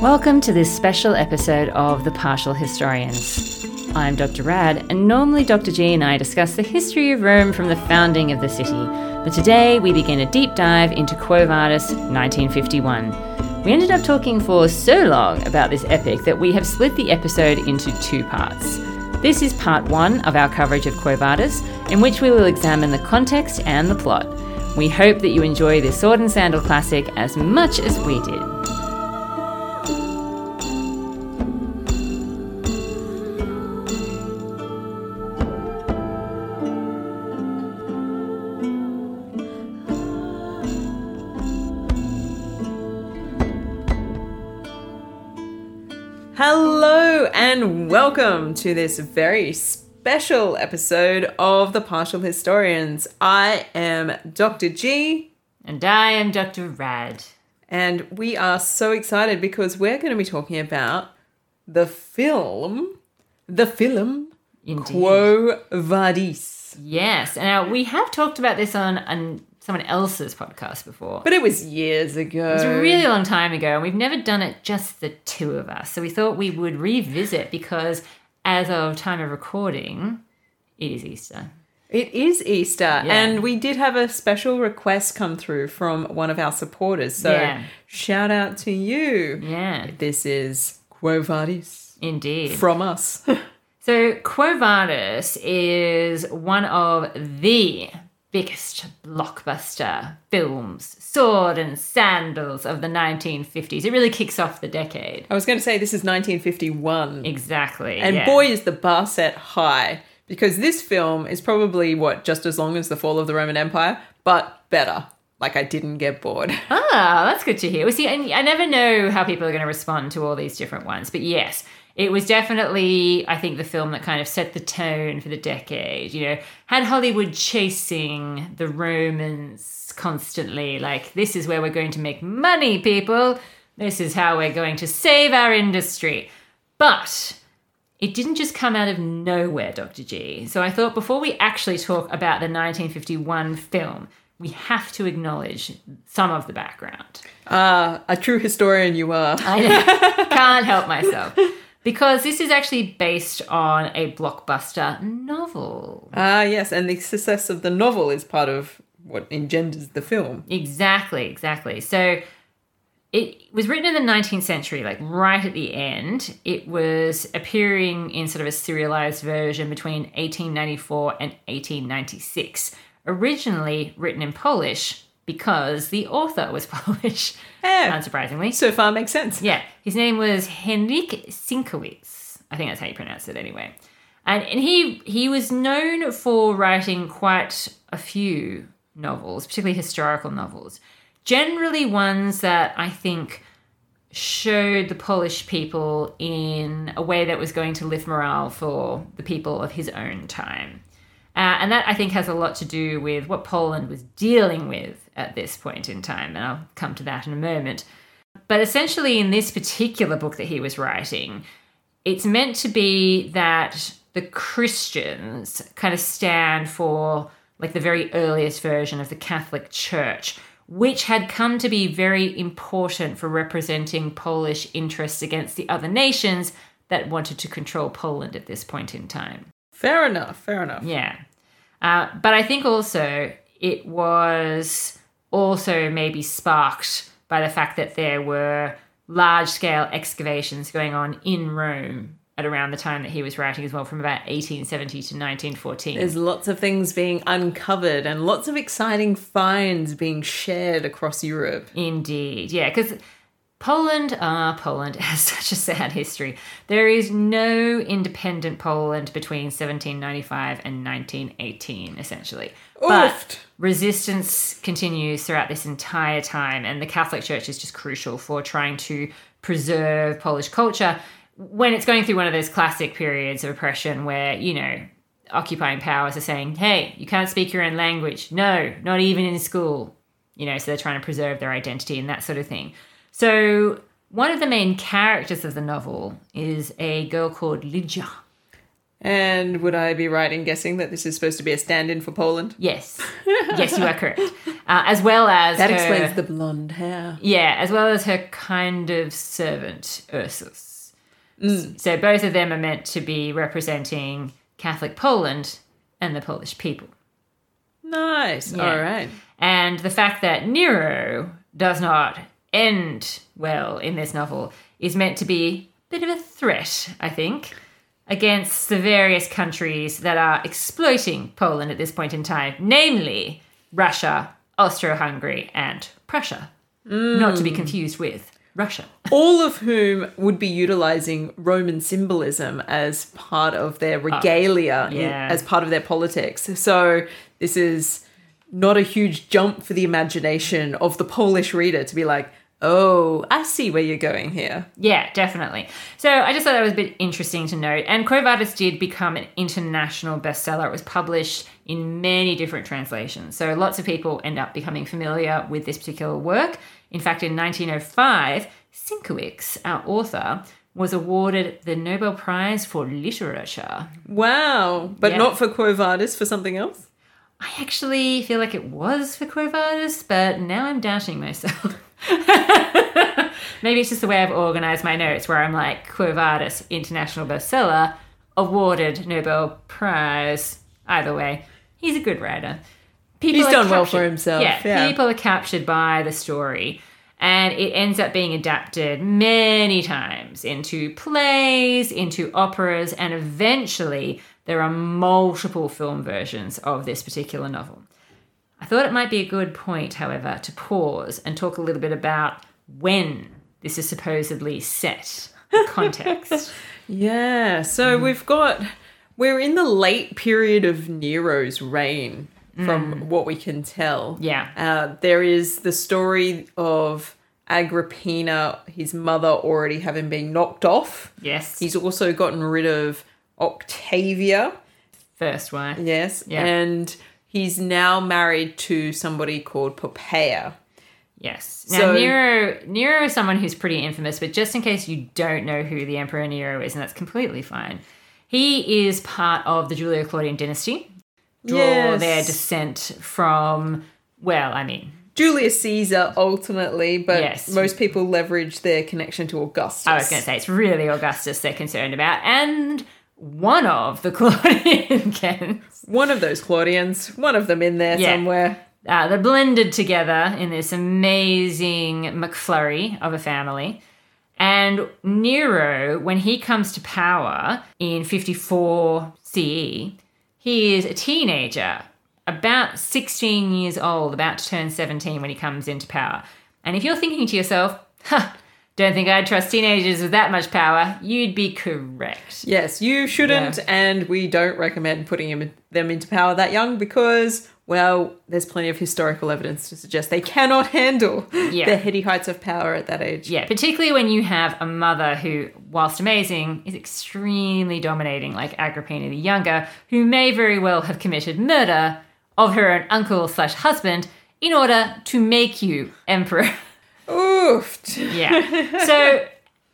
Welcome to this special episode of The Partial Historians. I'm Dr. Rad, and normally Dr. G and I discuss the history of Rome from the founding of the city, but today we begin a deep dive into Quo Vadis 1951. We ended up talking for so long about this epic that we have split the episode into two parts. This is part one of our coverage of Quo Vadis, in which we will examine the context and the plot. We hope that you enjoy this sword and sandal classic as much as we did. Hello and welcome to this very special episode of The Partial Historians. I am Dr. G And I am Dr. Rad. and we are so excited because we're going to be talking about the film, the film Indeed. Quo Vadis. Yes. Now, uh, we have talked about this on, on someone else's podcast before. But it was years ago. It was a really long time ago, and we've never done it just the two of us. So we thought we would revisit because, as of time of recording, it is Easter. It is Easter, and we did have a special request come through from one of our supporters. So Yeah. shout out to you. Yeah, This is Quo Vadis indeed. from us. So, Quo Vadis is one of the biggest blockbuster films, sword and sandals of the 1950s. It really kicks off the decade. I was going to say this is 1951. Exactly. And yeah. boy, is the bar set high because this film is probably what just as long as the fall of the Roman Empire, but better. Like I didn't get bored. Ah, that's good to hear. Well, see, I, I never know how people are going to respond to all these different ones, but yes, it was definitely, I think, the film that kind of set the tone for the decade. You know, had Hollywood chasing the Romans constantly, like, this is where we're going to make money, people. This is how we're going to save our industry. But it didn't just come out of nowhere, Dr. G. So I thought before we actually talk about the 1951 film, we have to acknowledge some of the background. Ah, a true historian you are. I know, can't help myself. Because this is actually based on a blockbuster novel. Ah, yes, and the success of the novel is part of what engenders the film. Exactly, exactly. So it was written in the 19th century, like right at the end. It was appearing in sort of a serialized version between 1894 and 1896. Originally written in Polish because the author was Polish, oh. unsurprisingly. so far makes sense. Yeah, his name was Henryk Sienkiewicz. I think that's how you pronounce it anyway. And, and he he was known for writing quite a few novels, particularly historical novels. Generally ones that I think showed the Polish people in a way that was going to lift morale for the people of his own time. Uh, and that I think has a lot to do with what Poland was dealing with at this point in time. And I'll come to that in a moment. But essentially, in this particular book that he was writing, it's meant to be that the Christians kind of stand for like the very earliest version of the Catholic Church, which had come to be very important for representing Polish interests against the other nations that wanted to control Poland at this point in time. Fair enough, fair enough. Yeah. Uh, but I think also it was also maybe sparked by the fact that there were large scale excavations going on in Rome at around the time that he was writing as well, from about 1870 to 1914. There's lots of things being uncovered and lots of exciting finds being shared across Europe. Indeed, yeah, because Poland, ah, Poland has such a sad history. There is no independent Poland between 1795 and 1918, essentially. But resistance continues throughout this entire time, and the Catholic Church is just crucial for trying to preserve Polish culture when it's going through one of those classic periods of oppression where, you know, occupying powers are saying, hey, you can't speak your own language. No, not even in school. You know, so they're trying to preserve their identity and that sort of thing. So, one of the main characters of the novel is a girl called Lygia. And would I be right in guessing that this is supposed to be a stand-in for Poland? Yes. yes, you are correct. Uh, as well as That her- explains the blonde hair. Yeah, as well as her kind of servant, Ursus. So both of them are meant to be representing Catholic Poland and the Polish people. Nice. Yeah. All right. And the fact that Nero does not end well in this novel is meant to be a bit of a threat, I think, against the various countries that are exploiting Poland at this point in time, namely Russia, Austro Hungary, and Prussia. Not to be mm. confused with Russia. All of whom would be utilizing Roman symbolism as part of their regalia, in- yeah. as part of their politics. So this is not a huge jump for the imagination of the Polish reader to be like, oh, I see where you're going here. Yeah, definitely. So I just thought that was a bit interesting to note. And Quo Vadis did become an international bestseller. It was published in many different translations. So lots of people end up becoming familiar with this particular work. In fact, in 1905, Sienkiewicz, our author, was awarded the Nobel Prize for Literature. Wow. But Yeah. not for Quo Vadis, for something else? I actually feel like it was for Quo Vadis, but now I'm doubting myself. Maybe it's just the way I've organized my notes, where I'm like, Quo Vadis, international bestseller, awarded Nobel Prize. Either way, he's a good writer. People He's done well for himself, Yeah, yeah. people are captured by the story. And it ends up being adapted many times into plays, into operas, and eventually there are multiple film versions of this particular novel. I thought it might be a good point, however, to pause and talk a little bit about when this is supposedly set, context. Yeah. So we've got, we're in the late period of Nero's reign, from what we can tell. Yeah. Uh, there is the story of Agrippina, his mother already having been knocked off. yes, He's also gotten rid of Octavia. first wife. Yes. Yeah. And he's now married to somebody called Poppaea. Yes. Now So- Nero Nero is someone who's pretty infamous, but just in case you don't know who the Emperor Nero is, and that's completely fine. He is part of the Julio Claudian dynasty. Draw Yes. their descent from well, I mean, Julius Caesar ultimately, but Yes. most people leverage their connection to Augustus. I was going to say it's really Augustus they're concerned about, and one of the Claudian. One of those Claudians, one of them in there Yeah. somewhere. Uh, they're blended together in this amazing McFlurry of a family. And Nero, when he comes to power in 54 CE, he is a teenager, about 16 years old, about to turn 17 when he comes into power. And if you're thinking to yourself, huh, don't think I'd trust teenagers with that much power, you'd be correct. Yes, you shouldn't, Yeah. and we don't recommend putting them into power that young because, well, there's plenty of historical evidence to suggest they cannot handle Yeah. the heady heights of power at that age. Yeah, particularly when you have a mother who, whilst amazing, is extremely dominating, like Agrippina the Younger, who may very well have committed murder of her own uncle slash husband in order to make you emperor. Yeah. So,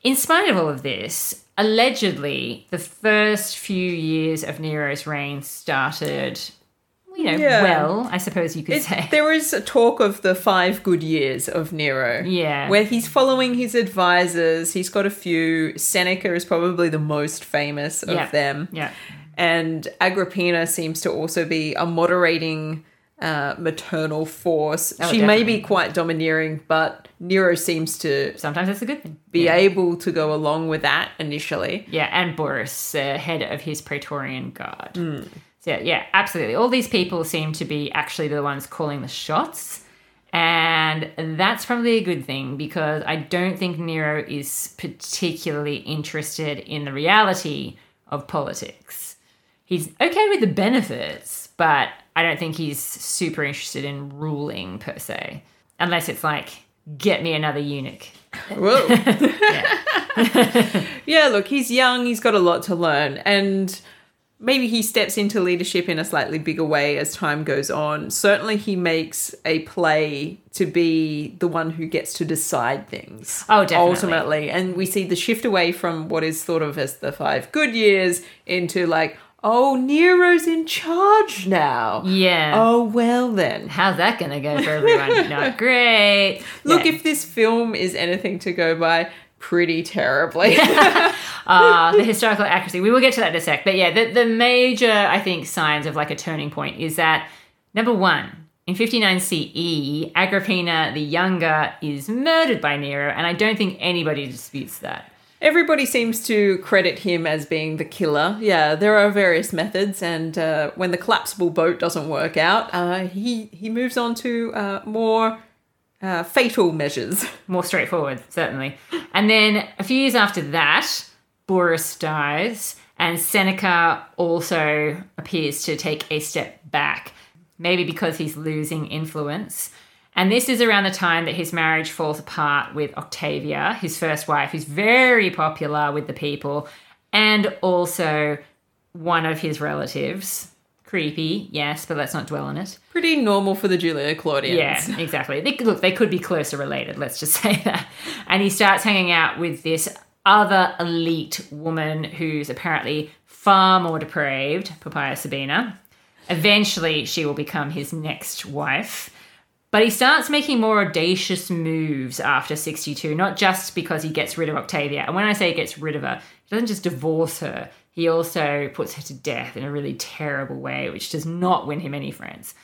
in spite of all of this, allegedly, the first few years of Nero's reign started, you know, Yeah. well, I suppose you could It- say. there is a talk of the five good years of Nero. Yeah. Where he's following his advisors. He's got a few. Seneca is probably the most famous of Yeah. them. Yeah. And Agrippina seems to also be a moderating uh, maternal force. Oh, she may be quite domineering, but Nero seems to Sometimes that's a good thing. be Yeah. able to go along with that initially. Yeah, and Burrus, uh, head of his Praetorian Guard. Hmm. So, yeah, absolutely. All these people seem to be actually the ones calling the shots. And that's probably a good thing because I don't think Nero is particularly interested in the reality of politics. He's okay with the benefits, but I don't think he's super interested in ruling per se. Unless it's like, get me another eunuch. Yeah. yeah, look, he's young, he's got a lot to learn. And maybe he steps into leadership in a slightly bigger way as time goes on. Certainly, he makes a play to be the one who gets to decide things. Oh, definitely. Ultimately. And we see the shift away from what is thought of as the five good years into like, oh, Nero's in charge now. Yeah. Oh, well then. How's that going to go for everyone? Not great. Look, Yeah. if this film is anything to go by, pretty terribly. uh, the historical accuracy. We will get to that in a sec. But yeah, the, the major, I think, signs of like a turning point is that number one, in 59 CE, Agrippina the Younger is murdered by Nero, and I don't think anybody disputes that. Everybody seems to credit him as being the killer. Yeah, there are various methods, and uh, when the collapsible boat doesn't work out, uh, he he moves on to uh, more uh, fatal measures. More straightforward, certainly. And then a few years after that, Burrus dies, and Seneca also appears to take a step back, maybe because he's losing influence. And this is around the time that his marriage falls apart with Octavia, his first wife, who's very popular with the people, and also one of his relatives. Creepy, yes, but let's not dwell on it. Pretty normal for the Julio Claudians. Yeah, exactly. They, look, they could be closer related, let's just say that. And he starts hanging out with this other elite woman who's apparently far more depraved, Poppaea Sabina. Eventually, she will become his next wife. But he starts making more audacious moves after 62, not just because he gets rid of Octavia. And when I say he gets rid of her, he doesn't just divorce her, he also puts her to death in a really terrible way, which does not win him any friends.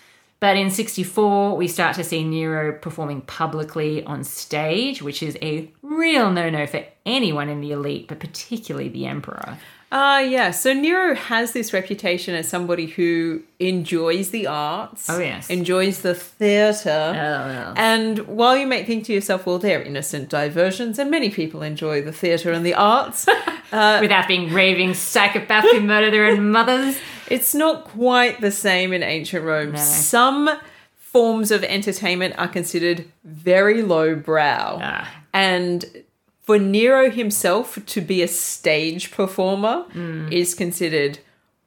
But in 64, we start to see Nero performing publicly on stage, which is a real no no for anyone in the elite, but particularly the emperor. Ah, yeah. So Nero has this reputation as somebody who enjoys the arts. Oh, yes. Enjoys the theatre. Oh, yeah. And while you might think to yourself, well, they're innocent diversions, and many people enjoy the theatre and the arts, Without being raving psychopaths who murder their own mothers. it's not quite the same in ancient Rome. Some forms of entertainment are considered very lowbrow. Ah. And for Nero himself to be a stage performer Hmm. is considered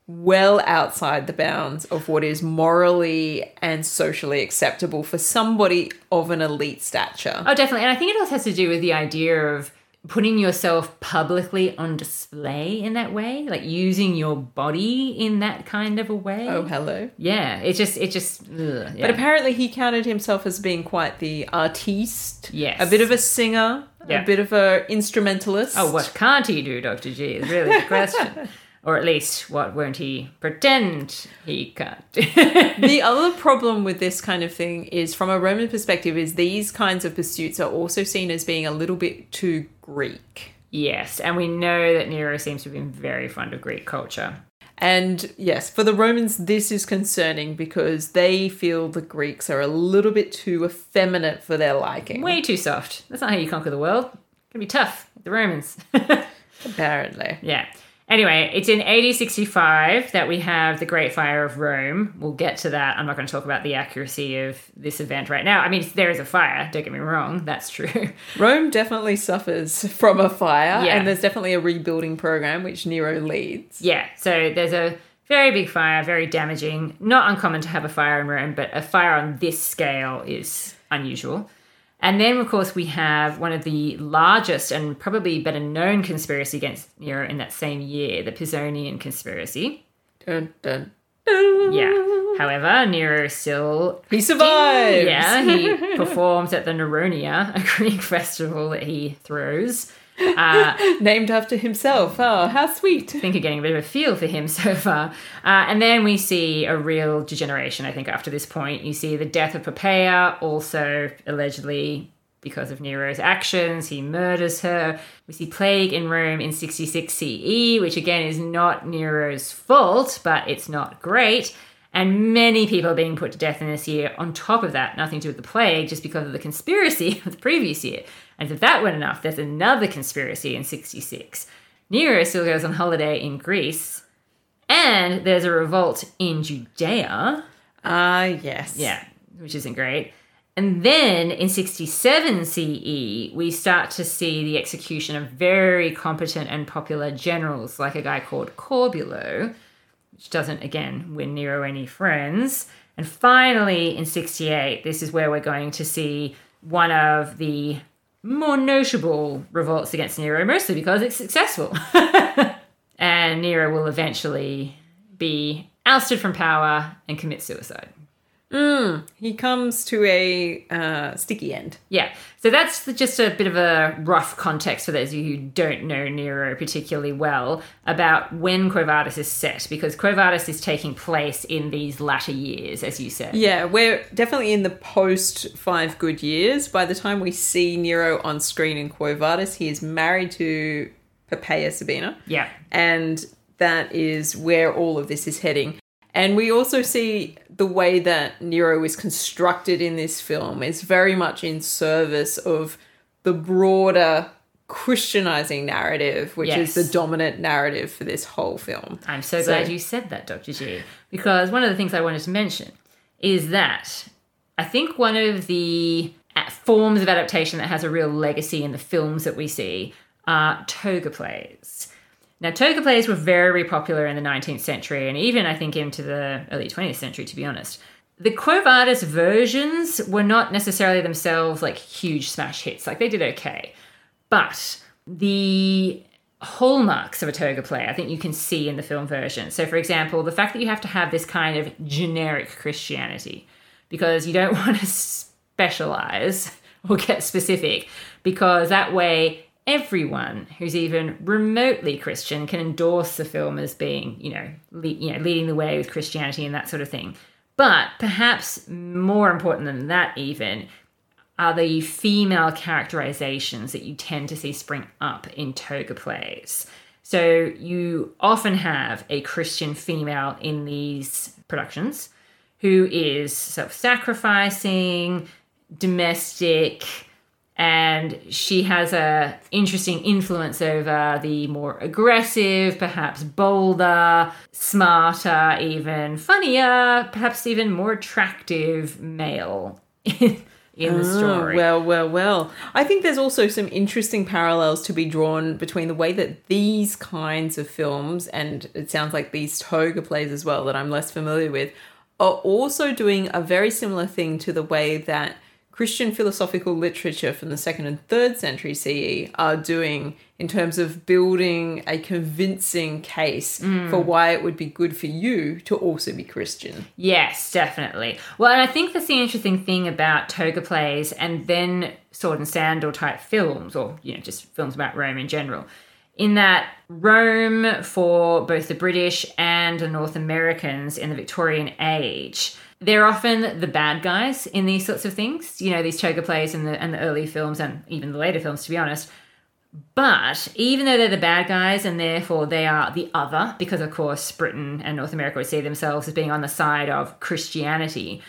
well outside the bounds of what is morally and socially acceptable for somebody of an elite stature. Oh, definitely. And I think it also has to do with the idea of putting yourself publicly on display in that way, like using your body in that kind of a way. Oh, hello. Yeah, it just, it just, ugh, yeah. But apparently, he counted himself as being quite the artiste. Yes. A bit of a singer, Yeah. a bit of a instrumentalist. oh, what can't he do, Dr. G, is really the question. or at least, what won't he pretend he can't do? the other problem with this kind of thing is, from a Roman perspective, is these kinds of pursuits are also seen as being a little bit too Greek. yes, and we know that Nero seems to have been very fond of Greek culture. And yes, for the Romans, this is concerning because they feel the Greeks are a little bit too effeminate for their liking. Way too soft. That's not how you conquer the world. It's gonna be tough. The Romans. apparently. Yeah. Anyway, it's in AD 65 that we have the Great Fire of Rome. We'll get to that. I'm not going to talk about the accuracy of this event right now. I mean, there is a fire, don't get me wrong, that's true. Rome definitely suffers from a fire, Yeah. and there's definitely a rebuilding program which Nero leads. yeah, so there's a very big fire, very damaging. Not uncommon to have a fire in Rome, but a fire on this scale is unusual. And then, of course, we have one of the largest and probably better known conspiracy against Nero in that same year, the Pisonian conspiracy. Dun, dun, dun. Yeah. However, Nero still He survives. Yeah, he performs at the Neronia, a Greek festival that he throws. Uh, Named after himself. Oh, how sweet. I think you're getting a bit of a feel for him so far. Uh, and then we see a real degeneration, I think, after this point. You see the death of Poppaea, also allegedly because of Nero's actions. He murders her. We see plague in Rome in 66 CE, which again is not Nero's fault, but it's not great. And many people are being put to death in this year. On top of that, nothing to do with the plague, just because of the conspiracy of the previous year. And if that weren't enough, there's another conspiracy in 66. Nero still goes on holiday in Greece, and there's a revolt in Judea. Ah, yes. Yeah, which isn't great. And then in 67 CE, we start to see the execution of very competent and popular generals, like a guy called Corbulo, which doesn't, again, win Nero any friends. And finally, in 68, this is where we're going to see one of the more notable revolts against Nero, mostly because it's successful. and Nero will eventually be ousted from power and commit suicide. He comes to a uh, sticky end. Yeah, so that's the- just a bit of a rough context for those of you who don't know Nero particularly well about when Quo Vadis is set, because Quo Vadis is taking place in these latter years, as you said. Yeah, we're definitely in the post Five Good Years. By the time we see Nero on screen in Quo Vadis, he is married to Poppaea Sabina. Yeah. and that is where all of this is heading. And we also see the way that Nero is constructed in this film is very much in service of the broader Christianizing narrative, which Yes. is the dominant narrative for this whole film. I'm so, So- glad you said that, Dr. G, because one of the things I wanted to mention is that I think one of the uh, forms of adaptation that has a real legacy in the films that we see are toga plays. Now, toga plays were very popular in the 19th century and even, I think, into the early 20th century, to be honest. The Quo Vadis versions were not necessarily themselves like huge smash hits. Like, they did okay. But the hallmarks of a toga play, I think you can see in the film version. So, for example, the fact that you have to have this kind of generic Christianity because you don't want to specialize or get specific, because that way everyone who's even remotely Christian can endorse the film as being, you know, le- you know, leading the way with Christianity and that sort of thing. But perhaps more important than that, even, are the female characterizations that you tend to see spring up in toga plays. So you often have a Christian female in these productions who is self sacrificing, domestic, and she has a interesting influence over the more aggressive, perhaps bolder, smarter, even funnier, perhaps even more attractive male in, the Oh, story. well, well, well. I think there's also some interesting parallels to be drawn between the way that these kinds of films, and it sounds like these toga plays as well, that I'm less familiar with, are also doing a very similar thing to the way that Christian philosophical literature from the second and third century CE are doing in terms of building a convincing case mm. for why it would be good for you to also be Christian. Yes, definitely. Well, and I think that's the interesting thing about toga plays and then sword and sandal type films, or you know, just films about Rome in general. In that Rome for both the British and the North Americans in the Victorian age, they're often the bad guys in these sorts of things. You know, these toga plays and the and the early films and even the later films, to be honest. But even though they're the bad guys and therefore they are the other, because of course Britain and North America would see themselves as being on the side of Christianity,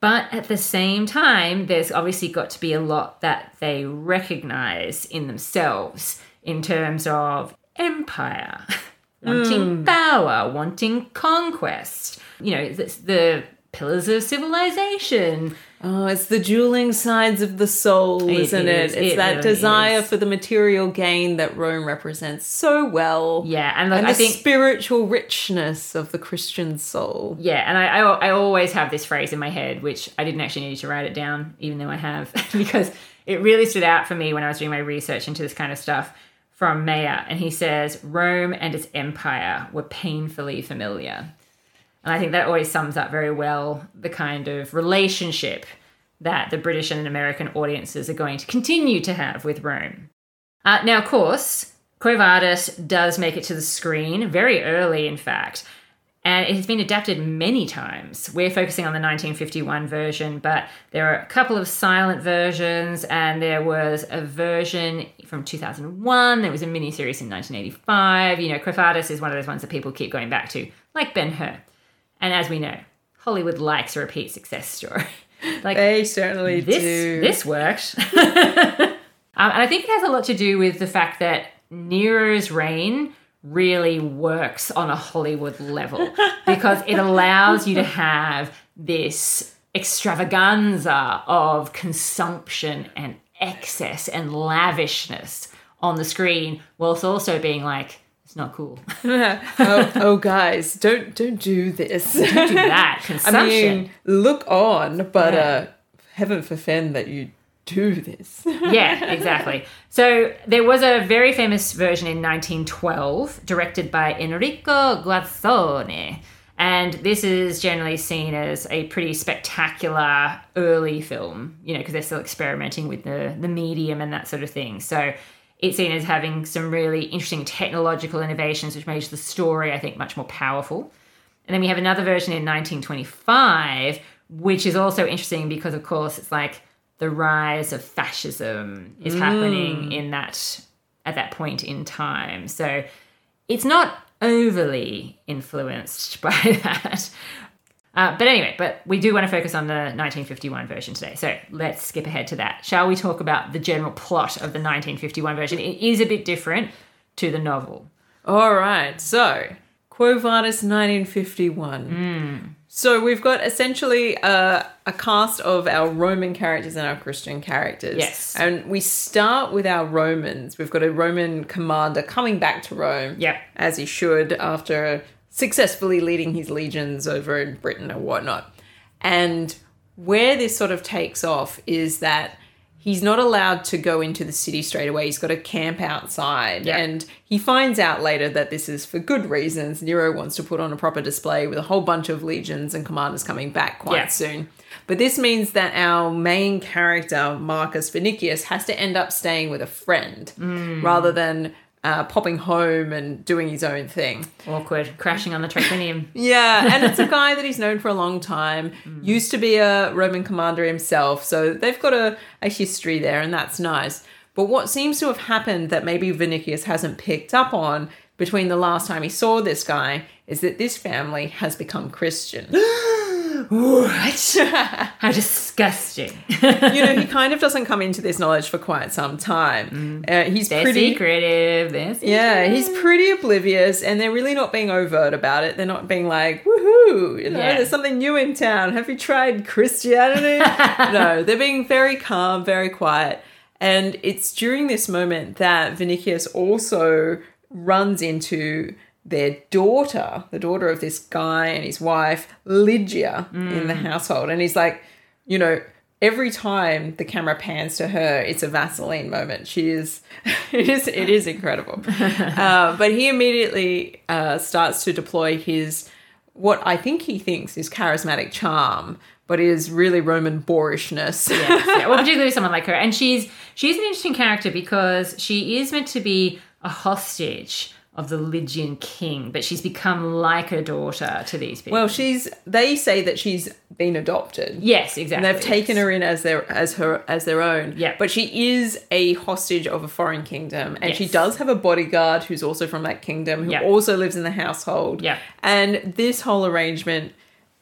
but at the same time, there's obviously got to be a lot that they recognize in themselves in terms of empire, wanting hmm. power, wanting conquest. You know, the, the pillars of civilization. Oh, it's the dueling sides of the soul, It isn't is, it? It's it that really desire is. for the material gain that Rome represents so well. Yeah, and look, And I the think spiritual richness of the Christian soul. Yeah, and I, I I always have this phrase in my head, which I didn't actually need to write it down, even though I have, because it really stood out for me when I was doing my research into this kind of stuff from Mayer, and he says Rome and its empire were painfully familiar, and I think that always sums up very well the kind of relationship that the British and American audiences are going to continue to have with Rome. Uh, now, of course, Quo Vadis does make it to the screen very early, in fact, and it has been adapted many times. We're focusing on the 1951 version, but there are a couple of silent versions, and there was a version from 2001. There was a miniseries in 1985. You know, Quo Vadis is one of those ones that people keep going back to, like Ben Hur. And as we know, Hollywood likes a repeat success story. like They certainly this do. this worked. um, and I think it has a lot to do with the fact that Nero's reign really works on a Hollywood level because it allows you to have this extravaganza of consumption and excess and lavishness on the screen whilst also being like It's not cool. oh, oh, guys, don't don't do this. Don't do that. Consumption. I mean, look on, but Yeah. uh, heaven forfend that you do this. yeah, exactly. So there was a very famous version in 1912, directed by Enrico Guazzoni. And this is generally seen as a pretty spectacular early film, you know, because they're still experimenting with the, the medium and that sort of thing. So it's seen as having some really interesting technological innovations, which makes the story, I think, much more powerful. And then we have another version in 1925, which is also interesting because, of course, it's like the rise of fascism is mm. happening in that at that point in time. So it's not overly influenced by that. Uh, but anyway, but we do want to focus on the 1951 version today. So let's skip ahead to that. Shall we talk about the general plot of the 1951 version? It is a bit different to the novel. All right, so Quo Vadis 1951. Hmm. So we've got essentially a, a cast of our Roman characters and our Christian characters. Yes. And we start with our Romans. We've got a Roman commander coming back to Rome. Yep. As he should after successfully leading his legions over in Britain and whatnot. And where this sort of takes off is that he's not allowed to go into the city straight away. He's got to camp outside. Yeah. And he finds out later that this is for good reasons. Nero wants to put on a proper display with a whole bunch of legions and commanders coming back quite Yeah. soon. But this means that our main character, Marcus Vinicius, has to end up staying with a friend Mm. rather than uh, popping home and doing his own thing. Awkward. Crashing on the triclinium. Yeah, and it's a guy that he's known for a long time. Mm. Used to be a Roman commander himself, so they've got a, a history there, and that's nice. But what seems to have happened that maybe Vinicius hasn't picked up on between the last time he saw this guy is that this family has become Christian. what? How disgusting. you know, he kind of doesn't come into this knowledge for quite some time. Uh, he's They're pretty. secretive. They're Yeah, he's pretty oblivious, and they're really not being overt about it. They're not being like, "Woohoo!" You know, Yeah. there's something new in town. Have you tried Christianity? no, they're being very calm, very quiet, and it's during this moment that Vinicius also runs into their daughter, the daughter of this guy and his wife, Lygia, in the household, and he's like, you know. Every time the camera pans to her, it's a Vaseline moment. She is, it is, it is incredible. Uh, but he immediately uh, starts to deploy his what I think he thinks is charismatic charm, but is really Roman boorishness. Yes, yeah. Well, particularly someone like her, and she's she's an interesting character because she is meant to be a hostage of the Lygian king, but she's become like a daughter to these people. well, she's. They say that she's been adopted. yes, exactly. And they've taken her in as their as her as their own. Yeah. But she is a hostage of a foreign kingdom, and she does have a bodyguard who's also from that kingdom, who Yeah. also lives in the household. Yeah. And this whole arrangement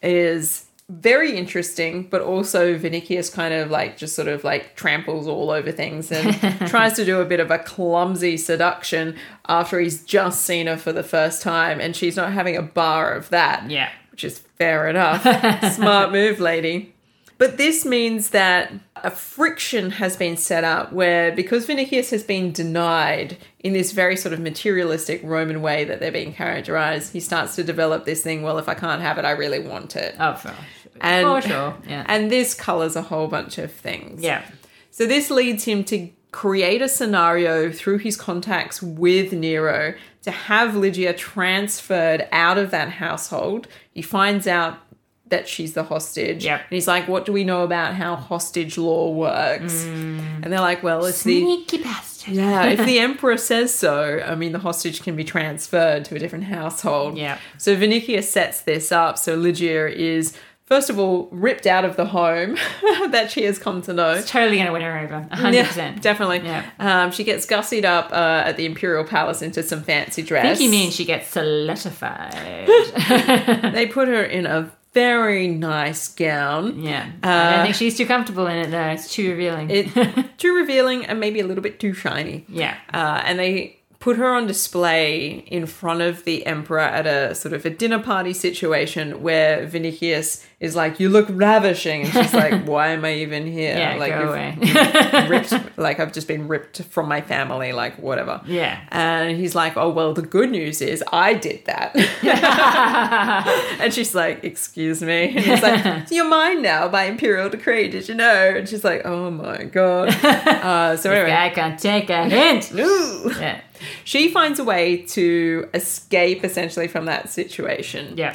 is very interesting, but also Vinicius kind of like just sort of like tramples all over things and tries to do a bit of a clumsy seduction after he's just seen her for the first time, and she's not having a bar of that Yeah. which is fair enough. Smart move, lady. But this means that a friction has been set up where, because Vinicius has been denied in this very sort of materialistic Roman way that they're being characterized, he starts to develop this thing well, if I can't have it, I really want it. Oh, for, And- for sure. Yeah. And this colors a whole bunch of things. yeah. So this leads him to create a scenario through his contacts with Nero to have Lygia transferred out of that household. He finds out that she's the hostage. Yep. And he's like, What do we know about how hostage law works? And they're like, Well, it's the Sneaky bastard. yeah, if the emperor says so, I mean, the hostage can be transferred to a different household. Yeah. So Vinicius sets this up. So Lygia is, first of all, ripped out of the home that she has come to know. Totally going to win her over. 100%. Yeah, definitely. Yeah. Um, she gets gussied up uh, at the imperial palace into some fancy dress. I think you mean she gets solidified. they put her in a very nice gown. yeah. I Uh, don't think she's too comfortable in it, though. It's too revealing. It too revealing and maybe a little bit too shiny. yeah. Uh, and they put her on display in front of the emperor at a sort of a dinner party situation where Vinicius is like, "You look ravishing," and she's like, "Why am I even here? Yeah, like, go away. ripped, like I've just been ripped from my family, like whatever." Yeah. And he's like, "Oh well, the good news is I did that." and she's like, "Excuse me." And he's like, "You're mine now by imperial decree. Did you know?" And she's like, "Oh my god." Uh, so anyway, I can't take a hint. Ooh. Yeah. She finds a way to escape essentially from that situation. Yeah.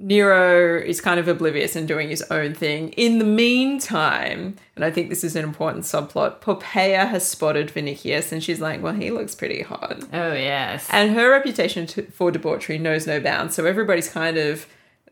Nero is kind of oblivious and doing his own thing. In the meantime, and I think this is an important subplot, Poppaea has spotted Vinicius and she's like, well, he looks pretty hot. Oh, yes. And her reputation for debauchery knows no bounds. So everybody's kind of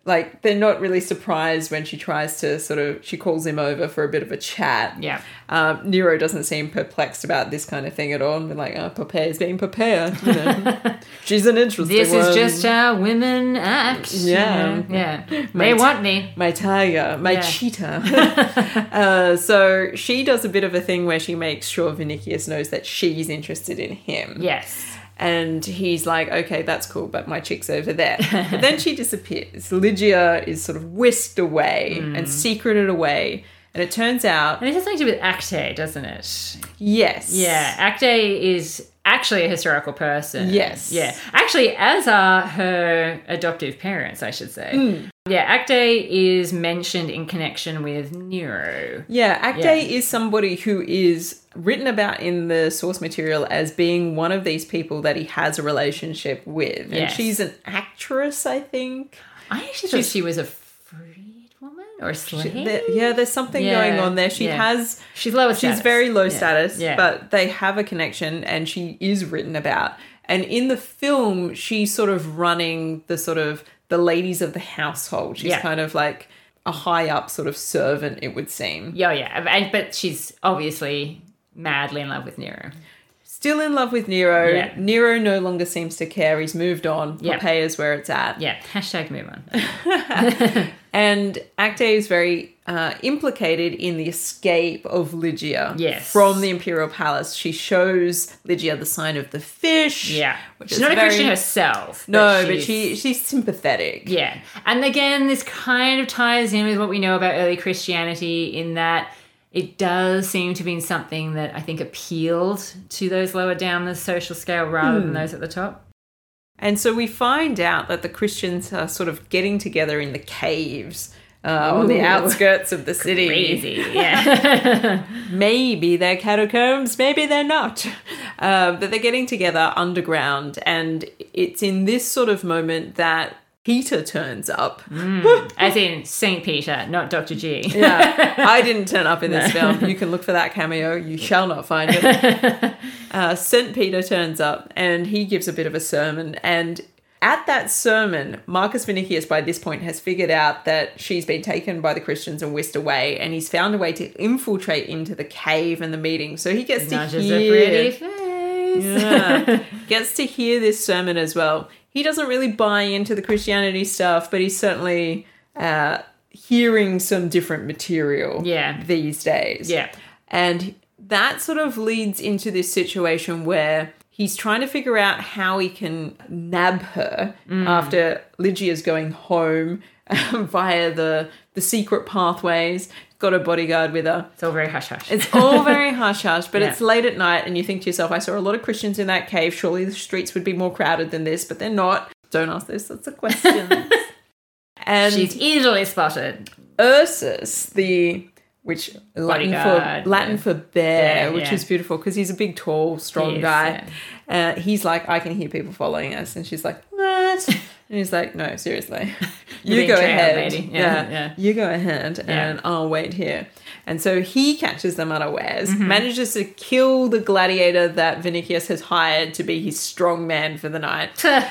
like, they're not really surprised when she tries to sort of, she calls him over for a bit of a chat. yeah. Um, Nero doesn't seem perplexed about this kind of thing at all. And like, oh, Poppaea's being prepared. You know? She's an interesting This one. is just how women act. Yeah. know? Yeah. They want me. my tiger, my Yeah. cheetah. uh, so she does a bit of a thing where she makes sure Vinicius knows that she's interested in him. Yes. And he's like, okay, that's cool, but my chick's over there. but then she disappears. Lygia is sort of whisked away Hmm. and secreted away. And it turns out, And it has something to do with Acte, doesn't it? yes. Yeah. Acte is actually a historical person. Yes. Yeah. Actually, as are her adoptive parents, I should say. Hmm. Yeah. Acte is mentioned in connection with Nero. Yeah, Acte Yeah. is somebody who is written about in the source material as being one of these people that he has a relationship with. And Yes. she's an actress, I think. I actually thought she was a freed woman or a She- slave. there- yeah, there's something Yeah, going on there. She yeah. has She's lower she's status. very low status, but they have a connection and she is written about. And in the film, she's sort of running the sort of the ladies of the household. She's Yeah. kind of like a high up sort of servant, it would seem. Yeah, yeah. And, but she's obviously madly in love with Nero. Still in love with Nero. Yeah. Nero no longer seems to care. He's moved on. Yeah. Poppaea's where it's at. Yeah. Hashtag move on. And Acte is very uh, implicated in the escape of Lygia Yes. from the imperial palace. She shows Lygia the sign of the fish. Yeah. which She's is not a very- Christian herself. No, but she's- she she's sympathetic. Yeah. And again, this kind of ties in with what we know about early Christianity in that it does seem to be something that I think appealed to those lower down the social scale rather Hmm. than those at the top. And so we find out that the Christians are sort of getting together in the caves. Uh, on the outskirts of the city. Crazy. Yeah. maybe they're catacombs, maybe they're not. Uh, but they're getting together underground, and it's in this sort of moment that Peter turns up. As in St. Peter, not Dr. G. Yeah, I didn't turn up in this film. You can look for that cameo. You shall not find it. Uh, St. Peter turns up, and he gives a bit of a sermon. And at that sermon, Marcus Vinicius, by this point, has figured out that she's been taken by the Christians and whisked away, and he's found a way to infiltrate into the cave and the meeting. So he gets to hear. a pretty face. Yeah. Gets to hear this sermon as well. He doesn't really buy into the Christianity stuff, but he's certainly uh, hearing some different material Yeah. these days. Yeah. And that sort of leads into this situation where he's trying to figure out how he can nab her Mm. after Lygia's going home via the the secret pathways. Got a bodyguard with her. It's all very hush hush. It's all very hush hush, but Yeah. it's late at night, and you think to yourself, I saw a lot of Christians in that cave. Surely the streets would be more crowded than this, but they're not. Don't ask those sorts of questions. and She's easily spotted. Ursus, the which Latin Bodyguard, for Latin yeah. for bear, Yeah, which yeah. is beautiful because he's a big, tall, strong He is, guy. Uh, he's like, I can hear people following us, and she's like, what? And he's like, no, seriously, you go ahead, lady. Yeah, yeah. you go ahead, and I'll wait here. And so he catches them unawares, Mm-hmm. manages to kill the gladiator that Vinicius has hired to be his strong man for the night.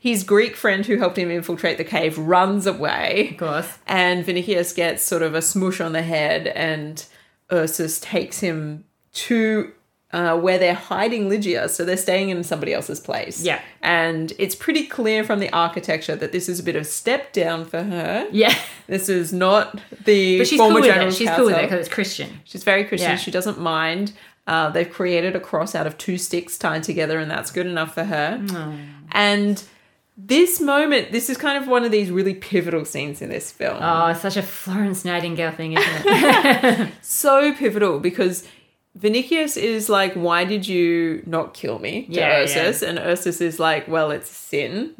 His Greek friend who helped him infiltrate the cave runs away. Of course. And Vinicius gets sort of a smush on the head, and Ursus takes him to uh, where they're hiding Lygia. So they're staying in somebody else's place. Yeah. And it's pretty clear from the architecture that this is a bit of step down for her. Yeah. This is not the But she's former cool with it. general's She's cool with it because it's Christian. She's very Christian. Yeah. She doesn't mind. Uh, they've created a cross out of two sticks tied together, and that's good enough for her. And this moment, this is kind of one of these really pivotal scenes in this film. Oh, it's such a Florence Nightingale thing, isn't it? so pivotal because Vinicius is like, Why did you not kill me? To Yeah, Ursus. And Ursus is like, Well, it's sin,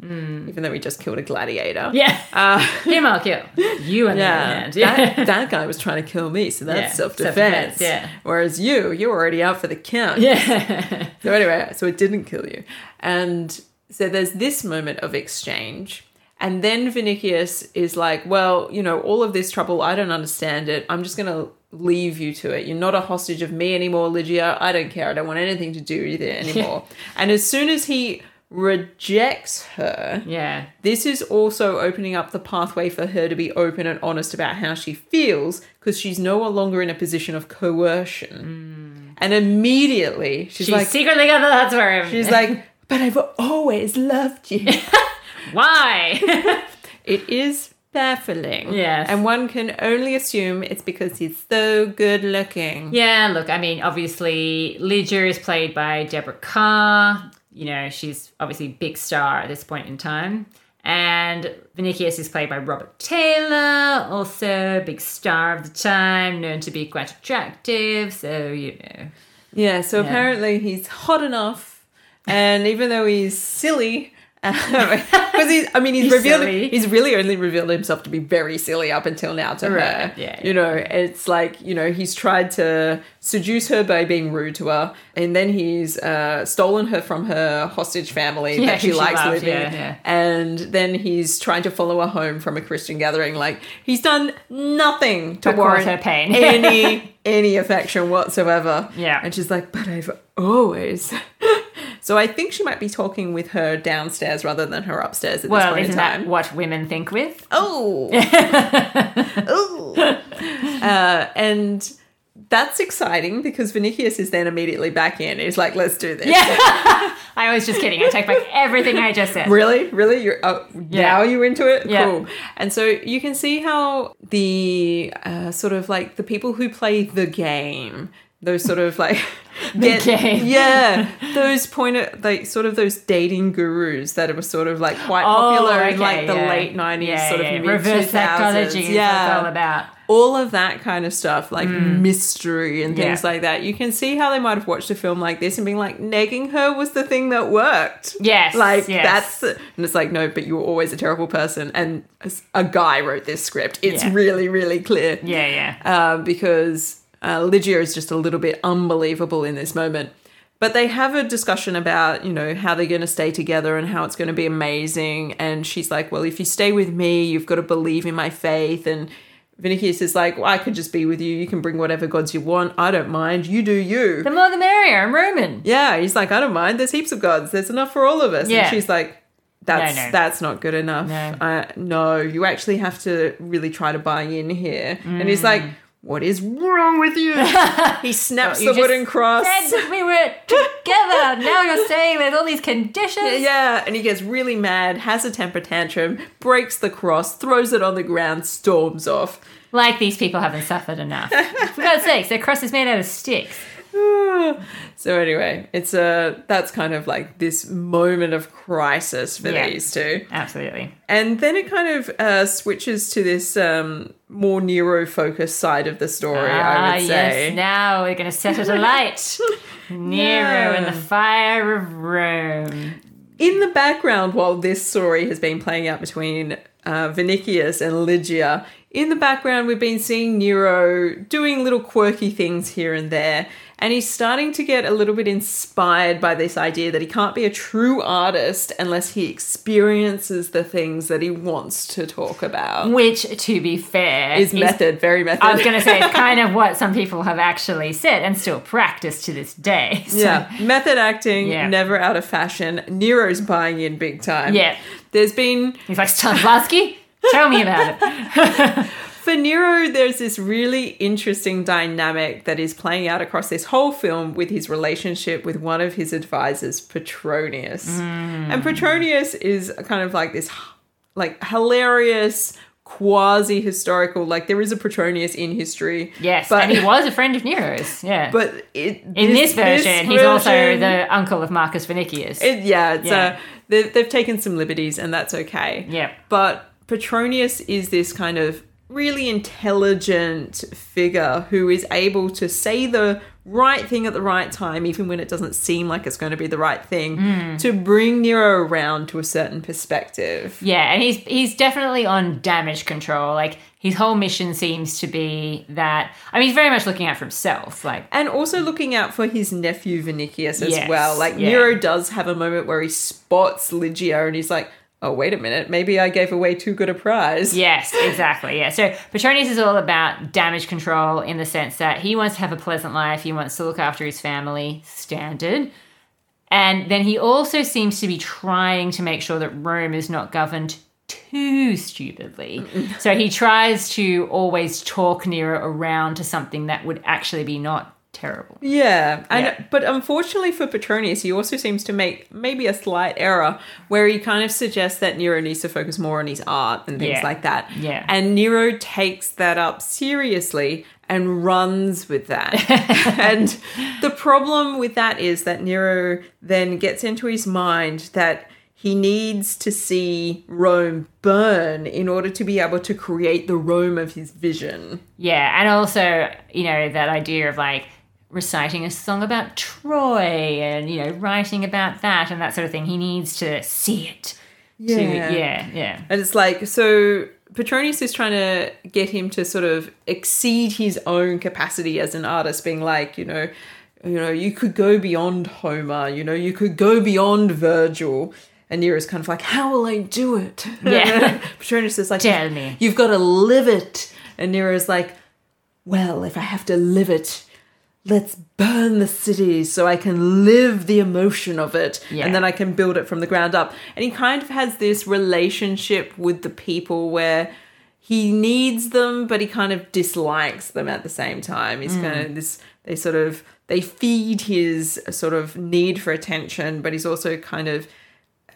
even though we just killed a gladiator. yeah. Uh, Him I'll kill. You on the other yeah, that, that guy was trying to kill me, so that's Yeah, self defense. self-defense, yeah. Whereas you, you're already out for the count. yeah. So anyway, so it didn't kill you. And so there's this moment of exchange. And then Vinicius is like, well, you know, all of this trouble, I don't understand it. I'm just going to leave you to it. You're not a hostage of me anymore, Lygia. I don't care. I don't want anything to do with it anymore. and as soon as he rejects her, yeah. this is also opening up the pathway for her to be open and honest about how she feels because she's no longer in a position of coercion. Mm. And immediately she's, She's like, secretly got the thoughts for him. she's like, but I've always loved you. Why? it is baffling. Yes. And one can only assume it's because he's so good looking. yeah, look, I mean, obviously, Lygia is played by Deborah Kerr. You know, she's obviously a big star at this point in time. And Vinicius is played by Robert Taylor, also a big star of the time, known to be quite attractive. So, you know. Yeah, so Yeah. apparently he's hot enough. And even though he's silly, because he's, I mean, he's, He's revealed, silly. he's really only revealed himself to be very silly up until now to her. Right, yeah, You know, it's like, you know, he's tried to seduce her by being rude to her. And then he's uh, stolen her from her hostage family Yeah, that she she likes loved, living. yeah. And then he's trying to follow her home from a Christian gathering. Like, he's done nothing to But warrant her pain. any any affection whatsoever. Yeah. And she's like, but I've always. So I think she might be talking with her downstairs rather than her upstairs at this Well, point isn't in that what women think with? Oh. oh. Uh, and that's exciting because Vinicius is then immediately back in. He's like, let's do this. Yeah, I was just kidding. I take back everything I just said. Really? Really? You're oh, Yeah. now you're into it? Yeah. Cool. And so you can see how the uh, sort of like the people who play the game, those sort of like The game. yeah, those point of like sort of those dating gurus that were sort of like quite popular in Oh, okay, like the yeah. late nineties, Yeah, sort of yeah. reverse 2000s. psychology is what Yeah, it's all about. all of that kind of stuff, like mystery and things Mm. Yeah. like that. You can see how they might have watched a film like this and being like, nagging her was the thing that worked. Yes, Like, yes. that's, and it's like, no, but you were always a terrible person. And a guy wrote this script. It's Yeah. really, really clear. Yeah, yeah. Uh, because uh, Lygia is just a little bit unbelievable in this moment. But they have a discussion about, you know, how they're going to stay together and how it's going to be amazing. And she's like, well, if you stay with me, you've got to believe in my faith. And Vinicius is like, well, I could just be with you. You can bring whatever gods you want. I don't mind. You do you. The more the merrier. I'm Roman. Yeah, he's like, I don't mind. There's heaps of gods. There's enough for all of us. Yeah. And she's like, that's No, no. that's not good enough. No. Uh, no, you actually have to really try to buy in here. And he's like, what is wrong with you? he snaps You the wooden cross. Said we were together. now you're saying there's all these conditions. Yeah, and he gets really mad, has a temper tantrum, breaks the cross, throws it on the ground, storms off. Like these people haven't suffered enough. For God's sakes, their cross is made out of sticks. so anyway, it's a that's kind of like this moment of crisis for Yeah. these two. Absolutely. And then it kind of uh, switches to this um, more Nero focused side of the story, I would say. Ah, yes. Now we're going to set it alight. Nero and the fire of Rome. In the background, while this story has been playing out between uh, Vinicius and Lygia, in the background, we've been seeing Nero doing little quirky things here and there. And he's starting to get a little bit inspired by this idea that he can't be a true artist unless he experiences the things that he wants to talk about. Which, to be fair, Is method, very method. I was going to say it's kind of what some people have actually said and still practice to this day. So, Yeah, method acting, Yeah. never out of fashion. Nero's buying in big time. Yeah. There's been, He's like, Stanislavski, tell me about it. for Nero, there's this really interesting dynamic that is playing out across this whole film with his relationship with one of his advisors, Petronius. And Petronius is kind of like this, like, hilarious, quasi historical. Like there is a Petronius in history. Yes, but and he was a friend of Nero's. Yeah. but it, in this, version, he's also the uncle of Marcus Vinicius. It, yeah, it's Yeah. Uh, they, they've taken some liberties, and that's okay. Yeah. But Petronius is this kind of really intelligent figure who is able to say the right thing at the right time, even when it doesn't seem like it's going to be the right thing, Hmm. to bring Nero around to a certain perspective. Yeah, and he's he's definitely on damage control. Like his whole mission seems to be that. I mean, he's very much looking out for himself. Like, And also looking out for his nephew Vinicius as Yes, well. Like yeah. Nero does have a moment where he spots Lygia and he's like, oh, wait a minute, maybe I gave away too good a prize. yes, exactly. Yeah. So Petronius is all about damage control in the sense that he wants to have a pleasant life. He wants to look after his family, standard. And then he also seems to be trying to make sure that Rome is not governed too stupidly. so he tries to always talk Nero around to something that would actually be not terrible. Yeah, and Yeah. but unfortunately for Petronius, he also seems to make maybe a slight error where he kind of suggests that Nero needs to focus more on his art and things Yeah. like that. Yeah. and Nero takes that up seriously and runs with that. and the problem with that is that Nero then gets into his mind that he needs to see Rome burn in order to be able to create the Rome of his vision. Yeah, and also, you know, that idea of like reciting a song about Troy and, you know, writing about that and that sort of thing. He needs to see it. to- Yeah. yeah, yeah. And it's like, so Petronius is trying to get him to sort of exceed his own capacity as an artist, being like, you know, you know, you could go beyond Homer, you know, you could go beyond Virgil. And Nero's kind of like, how will I do it? Yeah. Petronius is like, Tell me. You've got to live it. And Nero's like, well, if I have to live it, let's burn the city so I can live the emotion of it. Yeah. And then I can build it from the ground up. And he kind of has this relationship with the people where he needs them, but he kind of dislikes them at the same time. He's mm. kind of this, they sort of, they feed his uh, sort of need for attention, but he's also kind of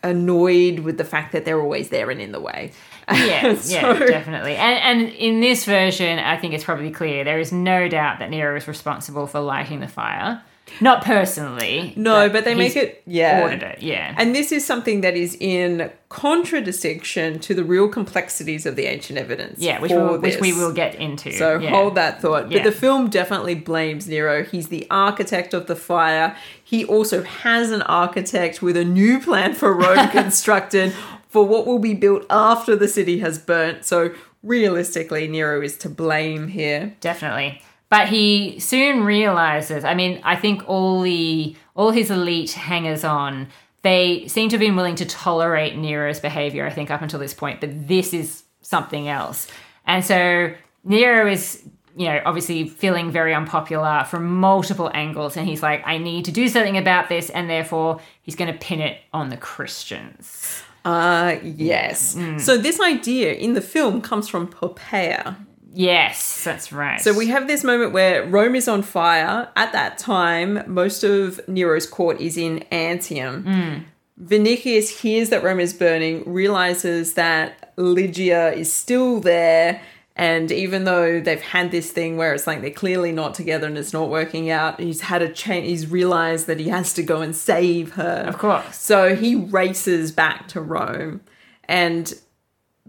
annoyed with the fact that they're always there and in the way. Yeah, So- yeah, definitely. And and in this version, I think it's probably clear there is no doubt that Nero is responsible for lighting the fire. Not personally. No, but they he's make it yeah. ordered it. Yeah. And this is something that is in contradistinction to the real complexities of the ancient evidence. yeah, which, we'll, which we will get into. So yeah. hold that thought. Yeah. But the film definitely blames Nero. He's the architect of the fire. He also has an architect with a new plan for Rome constructed for what will be built after the city has burnt. So realistically, Nero is to blame here. Definitely. But he soon realizes, I mean, I think all the all his elite hangers on, they seem to have been willing to tolerate Nero's behavior, I think, up until this point, but this is something else. And so Nero is, you know, obviously feeling very unpopular from multiple angles, and he's like, I need to do something about this, and therefore he's gonna pin it on the Christians. Uh yes. Mm. So this idea in the film comes from Poppaea. Yes, that's right. So we have this moment where Rome is on fire. At that time, most of Nero's court is in Antium. Vinicius hears that Rome is burning, realizes that Lygia is still there, and even though they've had this thing where it's like they're clearly not together and it's not working out, he's had a change. He's realized that he has to go and save her. Of course. So he races back to Rome and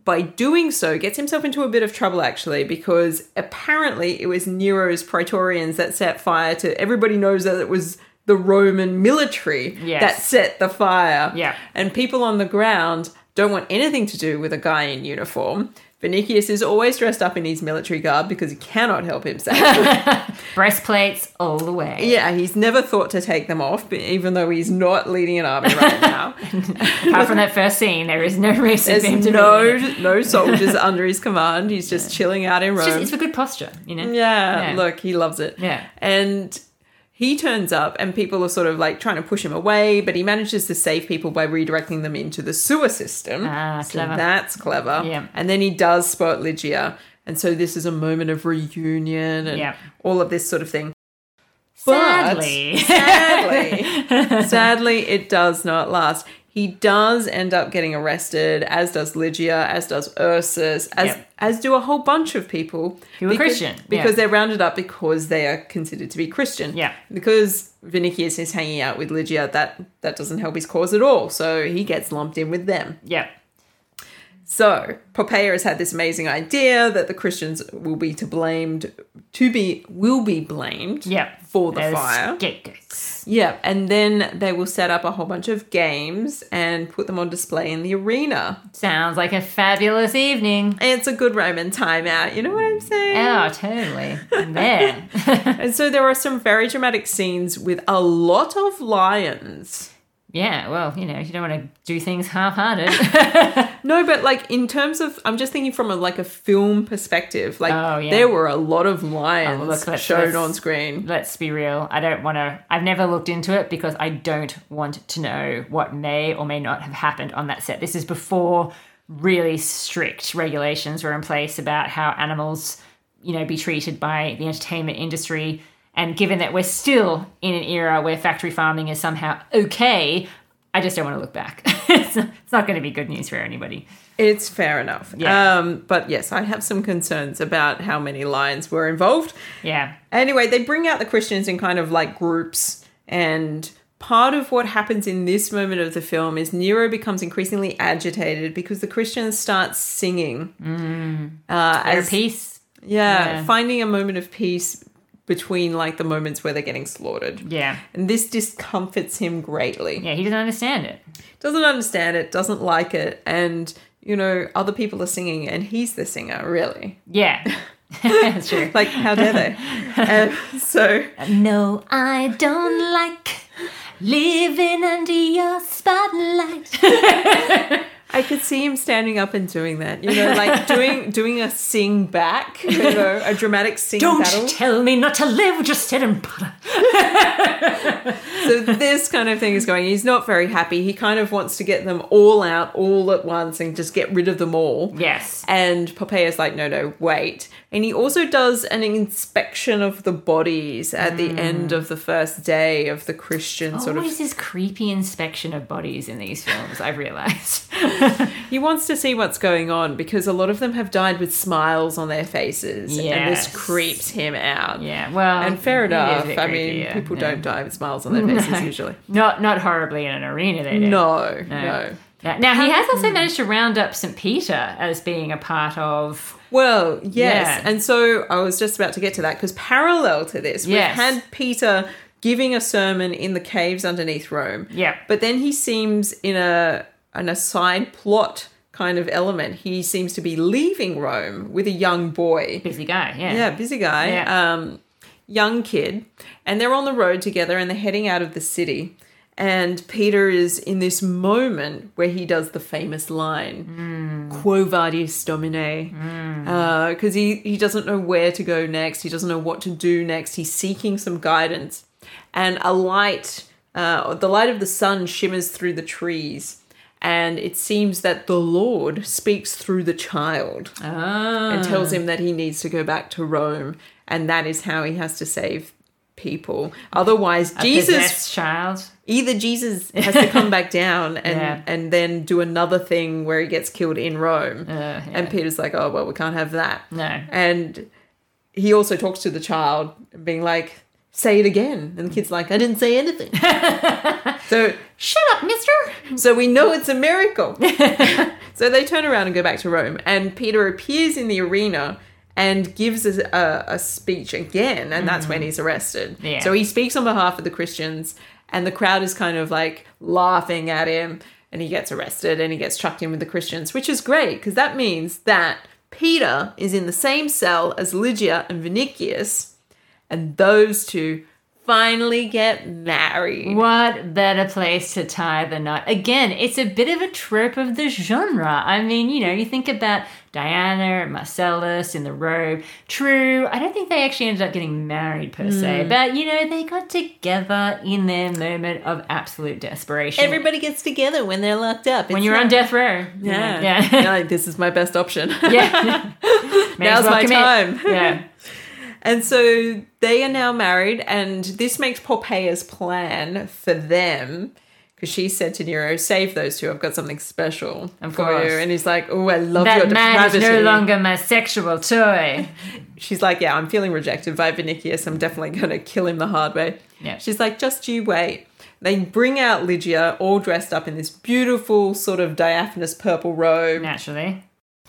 by doing so gets himself into a bit of trouble actually because apparently it was Nero's praetorians that set fire to everybody knows that it was the Roman military Yes. that set the fire. Yeah. And people on the ground don't want anything to do with a guy in uniform. Vinicius is always dressed up in his military garb because he cannot help himself. Breastplates all the way. yeah, he's never thought to take them off, even though he's not leading an army right now. Apart from that first scene, there is no reason There's for him to no be no soldiers under his command. He's just chilling out in It's, Rome. just, it's for good posture, you know? yeah, Yeah. look, he loves it. Yeah. And he turns up and people are sort of like trying to push him away, but he manages to save people by redirecting them into the sewer system. Ah, so clever. that's clever. Yeah. And then he does spot Lygia. And so this is a moment of reunion and Yeah. all of this sort of thing. But- Sadly. Sadly, sadly, it does not last. He does end up getting arrested, as does Lygia, as does Ursus, as Yep. as do a whole bunch of people Who are because- Christian, yeah. because they're rounded up because they are considered to be Christian. Yeah. Because Vinicius is hanging out with Lygia, that that doesn't help his cause at all. So he gets lumped in with them. Yeah. So Poppaea has had this amazing idea that the Christians will be to blamed to be will be blamed Yeah. for the As fire. Scapegoats. Yeah, and then they will set up a whole bunch of games and put them on display in the arena. Sounds like a fabulous evening. It's a good Roman timeout, you know what I'm saying? Oh, totally. I'm there. And so there are some very dramatic scenes with a lot of lions. Yeah, well, you know, you don't want to do things half-hearted. No, but like in terms of, I'm just thinking from a like a film perspective. Like Oh, yeah. there were a lot of lions Oh, look, let's- shown let's- on screen. Let's be real. I don't want to. I've never looked into it because I don't want to know what may or may not have happened on that set. This is before really strict regulations were in place about how animals, you know, be treated by the entertainment industry. And given that we're still in an era where factory farming is somehow okay, I just don't want to look back. it's not, going to be good news for anybody. It's fair enough. Yeah. Um, but yes, I have some concerns about how many lions were involved. Yeah. Anyway, they bring out the Christians in kind of like groups, and part of what happens in this moment of the film is Nero becomes increasingly agitated because the Christians start singing. Uh, Their as- peace. yeah, Yeah. finding a moment of peace between like the moments where they're getting slaughtered. Yeah. And this discomforts him greatly. Yeah, he doesn't understand it. Doesn't understand it, doesn't like it, and you know, other people are singing and he's the singer, really. Yeah. That's true. Like, how dare they? and so No, I don't like living under your spotlight. I could see him standing up and doing that, you know, like doing doing a sing back, you know, a dramatic sing don't battle. tell me not to live, just sit and butter. so this kind of thing is going. He's not very happy. He kind of wants to get them all out all at once and just get rid of them all. Yes. And Poppaea's like, no, no, wait. And he also does an inspection of the bodies at the hmm. end of the first day of the Christian sort of. Always this creepy inspection of bodies in these films, I've realised. He wants to see what's going on because a lot of them have died with smiles on their faces. And this creeps him out. yeah, well. And fair it is a enough. I creepy, mean, yeah, people yeah. don't die with smiles on their faces usually. Not, not horribly in an arena, they do. No, no. Yeah. Now, he has also hmm. managed to round up St. Peter as being a part of. Well, yes. Yeah. And so I was just about to get to that because parallel to this, Yes. we've had Peter giving a sermon in the caves underneath Rome. Yeah. But then he seems in a an aside plot kind of element. He seems to be leaving Rome with a young boy. Busy guy, yeah. Yeah, busy guy. Yeah. Um, young kid. And they're on the road together and they're heading out of the city. And Peter is in this moment where he does the famous line, Quo vadis domine? Because he, he doesn't know where to go next. He doesn't know what to do next. He's seeking some guidance. And a light, uh, the light of the sun shimmers through the trees. And it seems that the Lord speaks through the child Ah. and tells him that he needs to go back to Rome, and that is how he has to save people. Otherwise, A Jesus child. either Jesus has to come back down and Yeah. and then do another thing where he gets killed in Rome. Uh, yeah. And Peter's like, "Oh well, we can't have that." No. And he also talks to the child, being like, "Say it again," and the kid's like, "I didn't say anything." so Shut up, mister! so we know it's a miracle. so they turn around and go back to Rome, and Peter appears in the arena and gives a, a, a speech again, and that's when mm-hmm. he's arrested. Yeah. So he speaks on behalf of the Christians, and the crowd is kind of like laughing at him, and he gets arrested and he gets chucked in with the Christians, which is great because that means that Peter is in the same cell as Lygia and Vinicius, and those two finally get married. What better place to tie the knot? Again, it's a bit of a trope of the genre. I mean, you know, you think about Diana and Marcellus in the robe. True, I don't think they actually ended up getting married per se, Hmm. but you know, they got together in their moment of absolute desperation. Everybody gets together when they're locked up. when you're on death row. Yeah. Yeah. You're like, this is my best option. yeah. Now's well my commit. time. Yeah. and so they are now married, and this makes Poppaea's plan for them Because she said to Nero, "Save those two. I've got something special Of for course. you." And he's like, "Oh, I love your That man is no longer my sexual toy. She's like, "Yeah, I'm feeling rejected by Vinicius. I'm definitely going to kill him the hard way." Yeah. She's like, "Just you wait." They bring out Lygia, all dressed up in this beautiful sort of diaphanous purple robe, Naturally.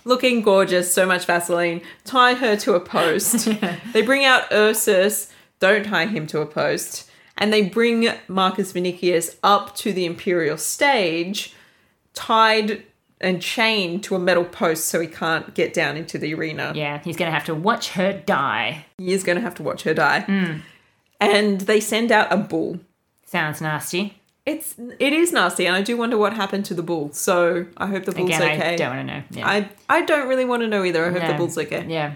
Looking gorgeous, so much Vaseline. Tie her to a post. they bring out Ursus, don't tie him to a post. And they bring Marcus Vinicius up to the Imperial stage, tied and chained to a metal post so he can't get down into the arena. Yeah, he's going to have to watch her die. He is going to have to watch her die. Hmm. And they send out a bull. Sounds nasty. It's it is nasty, and I do wonder what happened to the bull. So I hope the bull's Again, okay. I don't want to know. Yeah. I I don't really want to know either. I hope the bull's okay. Yeah.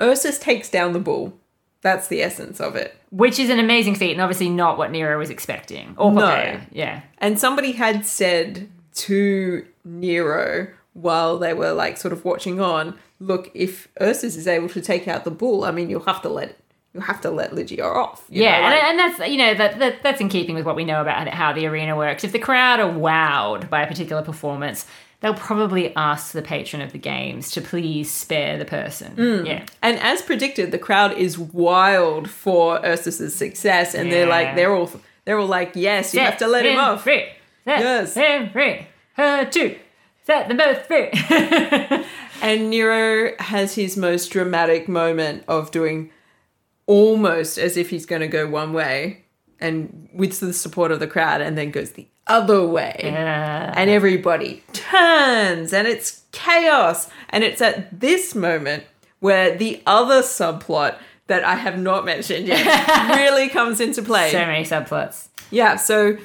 Ursus takes down the bull. That's the essence of it. Which is an amazing feat and obviously not what Nero was expecting. Or No. Poppaea. Yeah. And somebody had said to Nero while they were like sort of watching on, look, if Ursus is able to take out the bull, I mean, you'll have to let you'll have to let Lygia off. you Yeah, know, like- and, and that's you know that, that that's in keeping with what we know about how the arena works. If the crowd are wowed by a particular performance, they'll probably ask the patron of the games to please spare the person. Mm. Yeah, And as predicted, the crowd is wild for Ursus's success, and they're like they're all they're all like, yes, you have to let him off. Free. Set Yes. him free. Her two. Set them both free. And Nero has his most dramatic moment of doing almost as if he's going to go one way, and with the support of the crowd, and then goes the other way. Yeah. and everybody turns and it's chaos and it's at this moment where the other subplot that I have not mentioned yet really comes into play. so many subplots. Yeah, so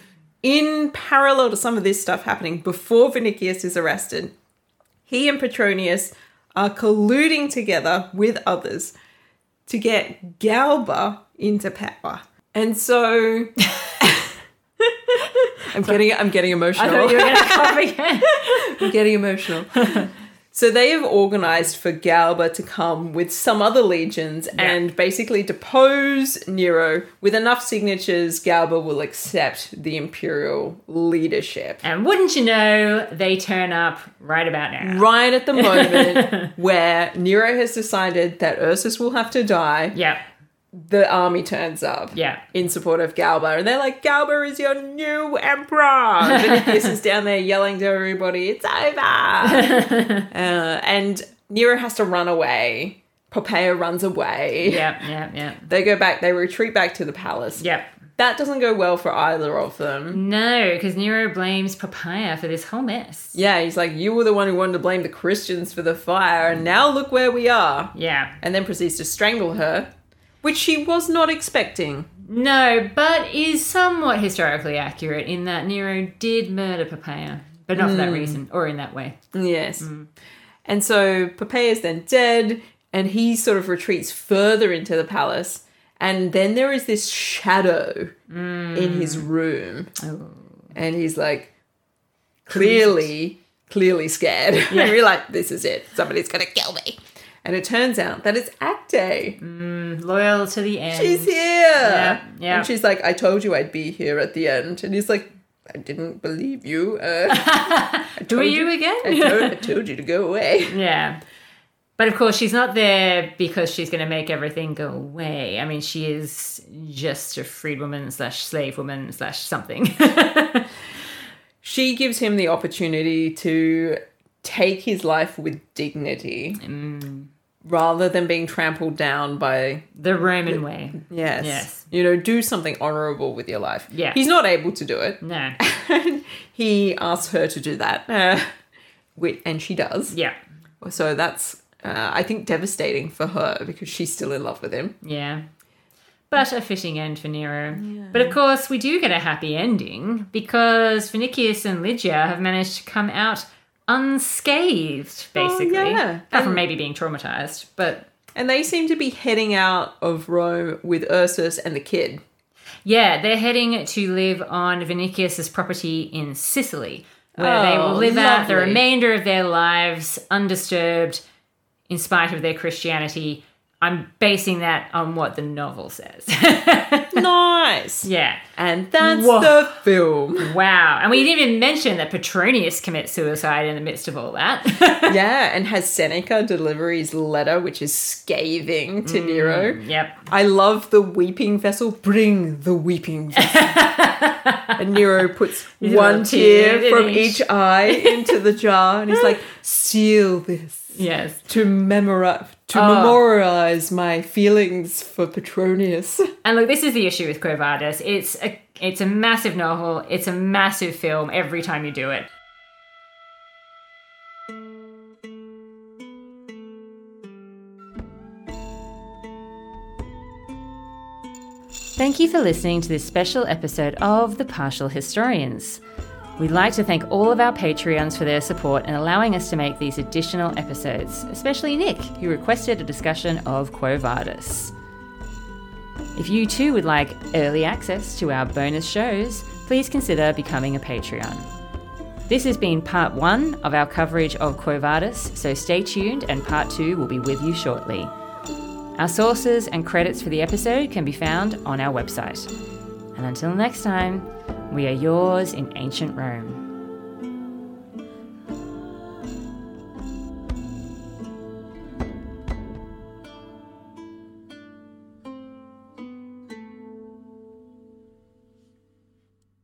in parallel to some of this stuff happening before Vinicius is arrested, he and Petronius are colluding together with others to get Galba into power. And so I'm getting I'm getting I emotional. thought you were to cough again. I'm getting emotional. so they have organized for Galba to come with some other legions and basically depose Nero. With enough signatures, Galba will accept the imperial leadership. And wouldn't you know, they turn up right about now. Right at the moment where Nero has decided that Ursus will have to die, Yep. The army turns up. Yeah. in support of Galba, and they're like, "Galba is your new emperor." Vinicius is down there yelling to everybody, "It's over!" uh, and Nero has to run away. Poppaea runs away. Yep. Yep. Yep. They go back. They retreat back to the palace. Yep. That doesn't go well for either of them. No, because Nero blames Poppaea for this whole mess. Yeah, he's like, "You were the one who wanted to blame the Christians for the fire, and now look where we are." Yeah. And then proceeds to strangle her, which she was not expecting. No, but is somewhat historically accurate in that Nero did murder Poppaea, but not for that hmm. reason or in that way. Yes. Hmm. And so Poppaea is then dead, and he sort of retreats further into the palace. And then there is this shadow hmm. in his room. Oh. And he's like, clearly, clearly scared. and you're like, this is it. Somebody's going to kill me. And it turns out that it's Acte. Loyal to the end. She's here. Yeah, yeah. And she's like, I told you I'd be here at the end. And he's like, I didn't believe you. Uh, Who are told you again? I told, I told you to go away. yeah. But of course, she's not there because she's going to make everything go away. I mean, she is just a freedwoman slash slave woman slash something. she gives him the opportunity to take his life with dignity Mm. rather than being trampled down by the Roman way. yes Yes. you know do something honorable with your life Yeah. he's not able to do it No. he asks her to do that uh, and she does Yeah. so that's uh, i think devastating for her because she's still in love with him Yeah. But a fitting end for Nero. But of course, we do get a happy ending because Vinicius and Lygia have managed to come out unscathed, oh, basically. Oh, yeah. Apart from maybe being traumatized. But and they seem to be heading out of rome with ursus and the kid yeah, they're heading to live on Vinicius's property in Sicily, where they Oh, will live out the remainder of their lives undisturbed, in spite of their Christianity, I'm basing that on what the novel says. nice. yeah. And that's Whoa. the film. Wow. And we didn't even mention that Petronius commits suicide in the midst of all that. yeah, and has Seneca deliver his letter, which is scathing to mm, Nero. yep. I love the weeping vessel. Bring the weeping vessel. and Nero puts one tear tear from each. each eye into the jar, and he's like, "Seal this Yes. to memorize to Oh. memorialize my feelings for Petronius." And look, this is the issue with Quo Vadis. It's a it's a massive novel. It's a massive film every time you do it. Thank you for listening to this special episode of The Partial Historians. We'd like to thank all of our Patreons for their support and allowing us to make these additional episodes, especially Nick, who requested a discussion of Quo Vadis. If you too would like early access to our bonus shows, please consider becoming a Patreon. This has been part one of our coverage of Quo Vadis, so stay tuned and part two will be with you shortly. Our sources and credits for the episode can be found on our website. And until next time, we are yours in ancient Rome.